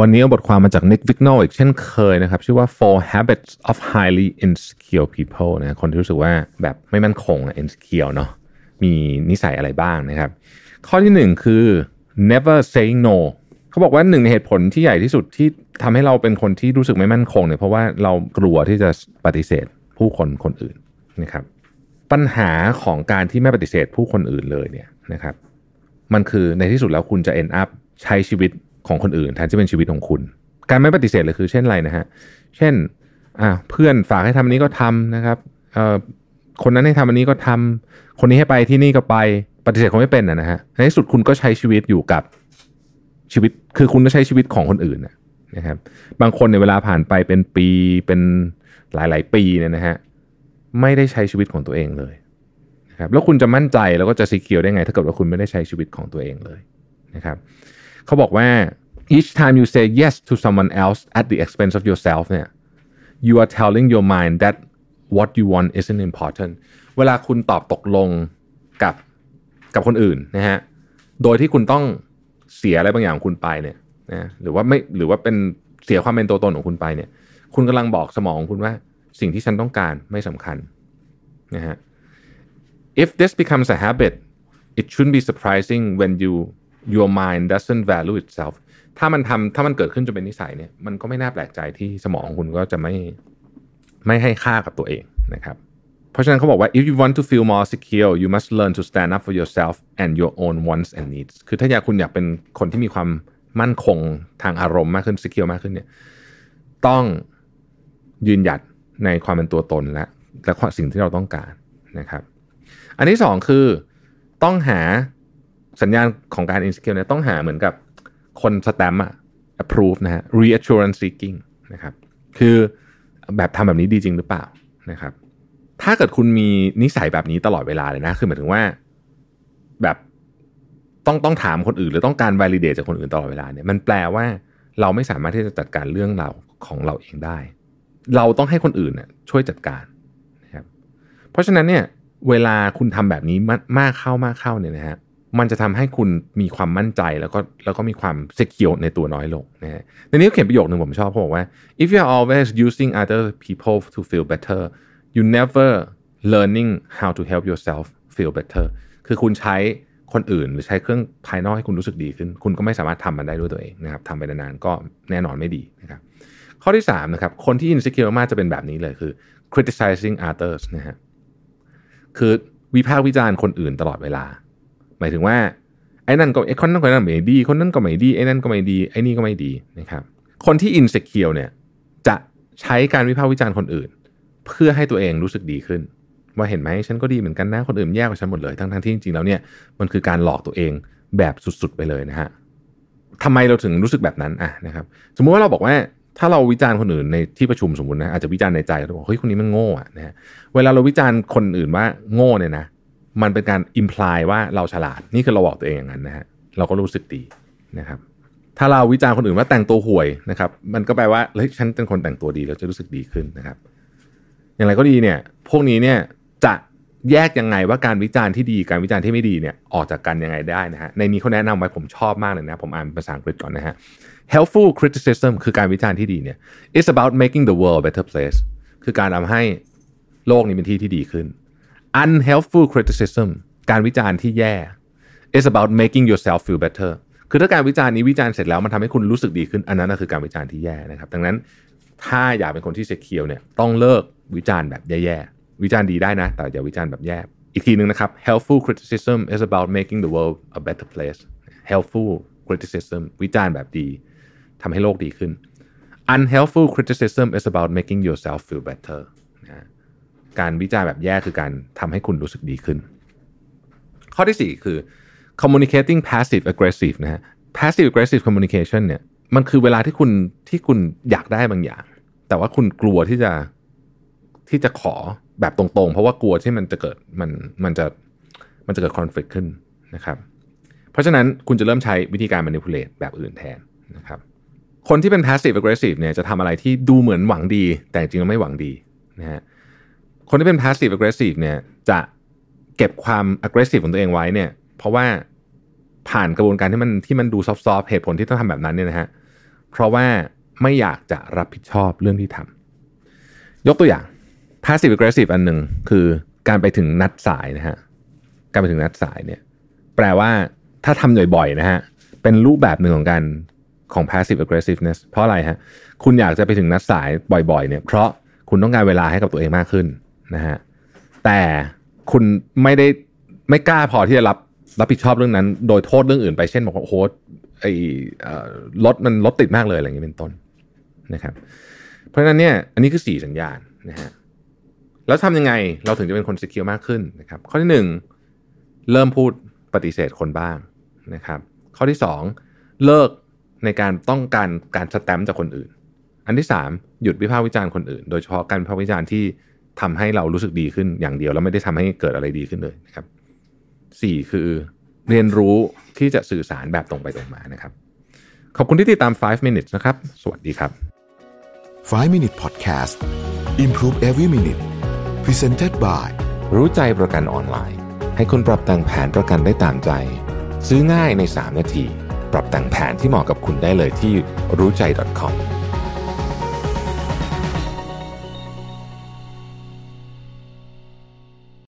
วันนี้เอาบทความมาจาก Nick Vigno อีกเช่นเคยนะครับ ชื่อว่า Four Habits of Highly Insecure People นะคนที่รู้สึกว่าแบบไม่มั่นคงอะ insecure เนาะมีนิสัยอะไรบ้างนะครับ ข้อที่หนึ่งคือ never saying no เขาบอกว่าหนึ่งในเหตุผลที่ใหญ่ที่สุดที่ทำให้เราเป็นคนที่รู้สึกไม่มั่นคงเนี่ยเพราะว่าเรากลัวที่จะปฏิเสธผู้คนคนอื่นนะครับปัญหาของการที่ไม่ปฏิเสธผู้คนอื่นเลยเนี่ยนะครับ มันคือในที่สุดแล้วคุณจะ end up ใช้ชีวิต ของคนอื่น แทนที่เป็นชีวิตของคุณ การไม่ปฏิเสธเลยคือเช่นไรนะฮะ เช่นอ่าเพื่อนฝากให้ทำอันนี้ก็ทำนะครับเอ่อคนนั้นให้ทำอันนี้ก็ทำคนนี้ให้ไปที่นี่ก็ไปปฏิเสธคงไม่เป็นนะฮะในที่สุดคุณก็ใช้ชีวิตอยู่กับชีวิต คือคุณก็ใช้ชีวิตของคนอื่นนะนะครับ บางคนในเวลาผ่านไปเป็นปีเป็นหลาย ๆ ปีเนี่ยนะฮะไม่ได้ใช้ชีวิตของตัวเองเลยนะครับแล้วคุณจะมั่นใจแล้วก็จะซีเคียวได้ไง ถ้าเกิดว่าคุณไม่ได้ใช้ชีวิตของตัวเองเลยนะครับ เขาบอกว่า each time you say yes to someone else at the expense of yourself เนี่ย you are telling your mind that what you want isn't important เวลาคุณตอบตกลงกับกับคนอื่นนะฮะ โดยที่คุณต้องเสียอะไรบางอย่างของคุณไปเนี่ยนะหรือว่าไม่หรือว่าเป็นเสียความเป็นตัวตนของคุณไปเนี่ย คุณกำลังบอกสมองของคุณว่าสิ่งที่ฉันต้องการไม่สำคัญนะฮะ if this becomes a habit it shouldn't be surprising when you your mind doesn't value itself ถ้ามันทำถ้ามันเกิดขึ้นจนเป็นนิสัยเนี่ยมันก็ไม่น่าแปลกใจที่สมองของคุณก็จะไม่ไม่ให้ค่ากับตัวเองนะครับเพราะฉะนั้นเขาบอกว่า if you want to feel more secure you must learn to stand up for yourself and your own wants and needs คือถ้าอยากคุณอยากเป็นคนที่มีความมั่นคงทางอารมณ์มากขึ้น secure มากขึ้นเนี่ยต้องยืนหยัดในความเป็นตัวตนและและสิ่งที่เราต้องการนะครับ อันที่สองคือต้องหา สัญญาณของการ insecure เนี่ยต้องหาเหมือนกับคนสแตมป์อะ approve นะฮะ reassurance seeking นะครับ คือแบบทำแบบนี้ดีจริงหรือเปล่านะครับ ถ้าเกิดคุณมีนิสัยแบบนี้ตลอดเวลาเลยนะ คือหมายถึงว่าแบบต้องต้องถามคนอื่น หรือต้องการ validate จากคนอื่นตลอดเวลาเนี่ยมันแปลว่าเราไม่สามารถที่จะจัดการเรื่องเราของเราเองได้ เราต้องให้คนอื่นน่ยช่วยจัดการนะครับ เพราะฉะนั้นเนี่ยเวลาคุณทำแบบนี้มากเข้ามากเข้าเนี่ยนะฮะ มันจะทำให้คุณมีความมั่นใจแล้วก็แล้วก็มีความเซคิวในตัวน้อยลงนะฮะในนี้เขียนประโยคหนึ่งผมชอบเขาบอกว่า if you are always using other people to feel better you never learning how to help yourself feel better คือคุณใช้คนอื่นหรือใช้เครื่องภายนอกให้คุณรู้สึกดีขึ้น คุณก็ไม่สามารถทำมันได้ด้วยตัวเองนะครับทำไปนานๆก็แน่นอนไม่ดีนะครับข้อที่3นะครับคนที่ insecure มากจะเป็นแบบนี้เลยคือ criticizing others นะฮะคือวิพากษ์วิจารณ์คนอื่นตลอดเวลา มายถึงว่าไอ้นั่นก็ไอ้คนนั้นก็ไม่ดี คนนั้นก็ไม่ดีไอ้นั่นก็ไม่ดีไอ้นี่ก็ไม่ดีนะครับ คนที่ insecure เนี่ยจะใช้การวิพากษ์วิจารณ์คนอื่น เพื่อให้ตัวเองรู้สึกดีขึ้น ว่าเห็นไหมฉันก็ดีเหมือนกันนะคนอื่นแย่กว่าฉันหมดเลยทั้งทั้งที่จริงๆแล้วเนี่ยมันคือการหลอกตัวเองแบบสุดๆไปเลยนะฮะทำไมเราถึงรู้สึกแบบนั้นอะนะครับสมมุติว่าเราบอกว่าถ้าเราวิจารณ์คนอื่นในที่ประชุมสมมตินะอาจจะวิจารณ์ในใจเราบอกเฮ้ยคนนี้มันโง่อะนะฮะเวลาเราวิจารณ์คนอื่นว่าโง่เนี่ยนะ มันเป็นการอิมพลายว่าเราฉลาด นี่คือเราบอกตัวเองอย่างนั้นนะฮะเราก็รู้สึกดีนะครับ ถ้าเราวิจารณ์คนอื่นว่าแต่งตัวห่วยนะครับ มันก็แปลว่าเฮ้ยฉันเป็นคนแต่งตัวดีเราจะรู้สึกดีขึ้นนะครับ อย่างไรก็ดีเนี่ย พวกนี้เนี่ยจะแยกยังไงว่าการวิจารณ์ที่ดีการวิจารณ์ที่ไม่ดีเนี่ยออกจากกันยังไงได้นะฮะในนี้เขาแนะนำไว้ผมชอบมากเลยนะ ผมอ่านภาษาอังกฤษก่อนนะฮะ helpful criticism คือการวิจารณ์ที่ดีเนี่ย it's about making the world a better place คือการทำให้โลกนี้เป็นที่ที่ดีขึ้น unhelpful criticism การวิจารณ์ที่แย่ is about making yourself feel better คือถ้าการวิจารณ์นี้วิจารณ์เสร็จแล้วมันทำให้คุณรู้สึกดีขึ้นอันนั้นคือการวิจารณ์ที่แย่นะครับ ดังนั้นถ้าอยากเป็นคนที่เซ็กเคียวเนี่ยต้องเลิกวิจารณ์แบบแย่ๆ วิจารณ์ดีได้นะ แต่อย่าวิจารณ์แบบแย่ อีกทีหนึ่งนะครับ helpful criticism is about making the world a better place helpful criticism วิจารณ์แบบดีทำให้โลกดีขึ้น unhelpful criticism is about making yourself feel better การวิจารณ์แบบแย่คือการทำให้คุณรู้สึกดีขึ้น ข้อที่ 4 คือ communicating passive aggressive นะฮะ passive aggressive communication เนี่ยมันคือเวลาที่คุณที่คุณอยากได้บางอย่าง แต่ว่าคุณกลัวที่จะที่จะขอแบบตรงๆ เพราะว่ากลัวที่มันจะเกิดมันมันจะมันจะเกิดคอน FLICT ขึ้นนะครับ เพราะฉะนั้นคุณจะเริ่มใช้วิธีการ manipulate แบบอื่นแทนนะครับ คนที่เป็น passive aggressive เนี่ยจะทำอะไรที่ดูเหมือนหวังดี แต่จริงๆไม่หวังดีนะฮะ คนที่เป็น passive aggressive เนี่ยจะเก็บความ aggressive ของตัวเองไว้เนี่ย เพราะว่าผ่านกระบวนการที่มันที่มันดูซอฟต์ๆเหตุผลที่ต้องทำแบบนั้นเนี่ยนะฮะเพราะว่าไม่อยากจะรับผิดชอบเรื่องที่ทำยกตัวอย่าง passive aggressive อันหนึ่งคือการไปถึงนัดสายนะฮะการไปถึงนัดสายเนี่ย แปลว่าถ้าทำบ่อยๆนะฮะเป็นรูปแบบหนึ่งของการของ passive aggressiveness เพราะอะไรฮะ คุณอยากจะไปถึงนัดสายบ่อยๆ เนี่ย เพราะคุณต้องการเวลาให้กับตัวเองมากขึ้น นะฮะแต่คุณไม่ได้ไม่กล้าพอที่จะรับรับผิดชอบเรื่องนั้น โดยโทษเรื่องอื่นไปเช่นบอกว่าโอ้โหไอ้รถมันรถติดมากเลยอะไรอย่างนี้เป็นต้นนะครับ เพราะฉะนั้นเนี่ยอันนี้คือสี่สัญญาณนะฮะแล้วทำยังไงเราถึงจะเป็นคนสกิลมากขึ้นนะครับ ข้อที่หนึ่งเริ่มพูดปฏิเสธคนบ้างนะครับ ข้อที่สองเลิกในการต้องการการสแตมป์จากคนอื่น อันที่สามหยุดวิพากษ์วิจารณ์คนอื่น โดยเฉพาะการวิพากษ์วิจารณ์ที่ ทำให้เรารู้สึกดีขึ้นอย่างเดียว แล้วไม่ได้ทำให้เกิดอะไรดีขึ้นเลยนะครับสี่คือเรียนรู้ที่จะสื่อสารแบบตรงไปตรงมานะครับ ขอบคุณที่ติดตาม 5 minutes นะครับ สวัสดีครับ 5 Minute Podcast Improve Every Minute Presented by รู้ใจประกันออนไลน์ ให้คุณปรับแต่งแผนประกันได้ตามใจ ซื้อง่ายใน 3 นาที ปรับแต่งแผนที่เหมาะกับคุณได้เลยที่รู้ใจ .com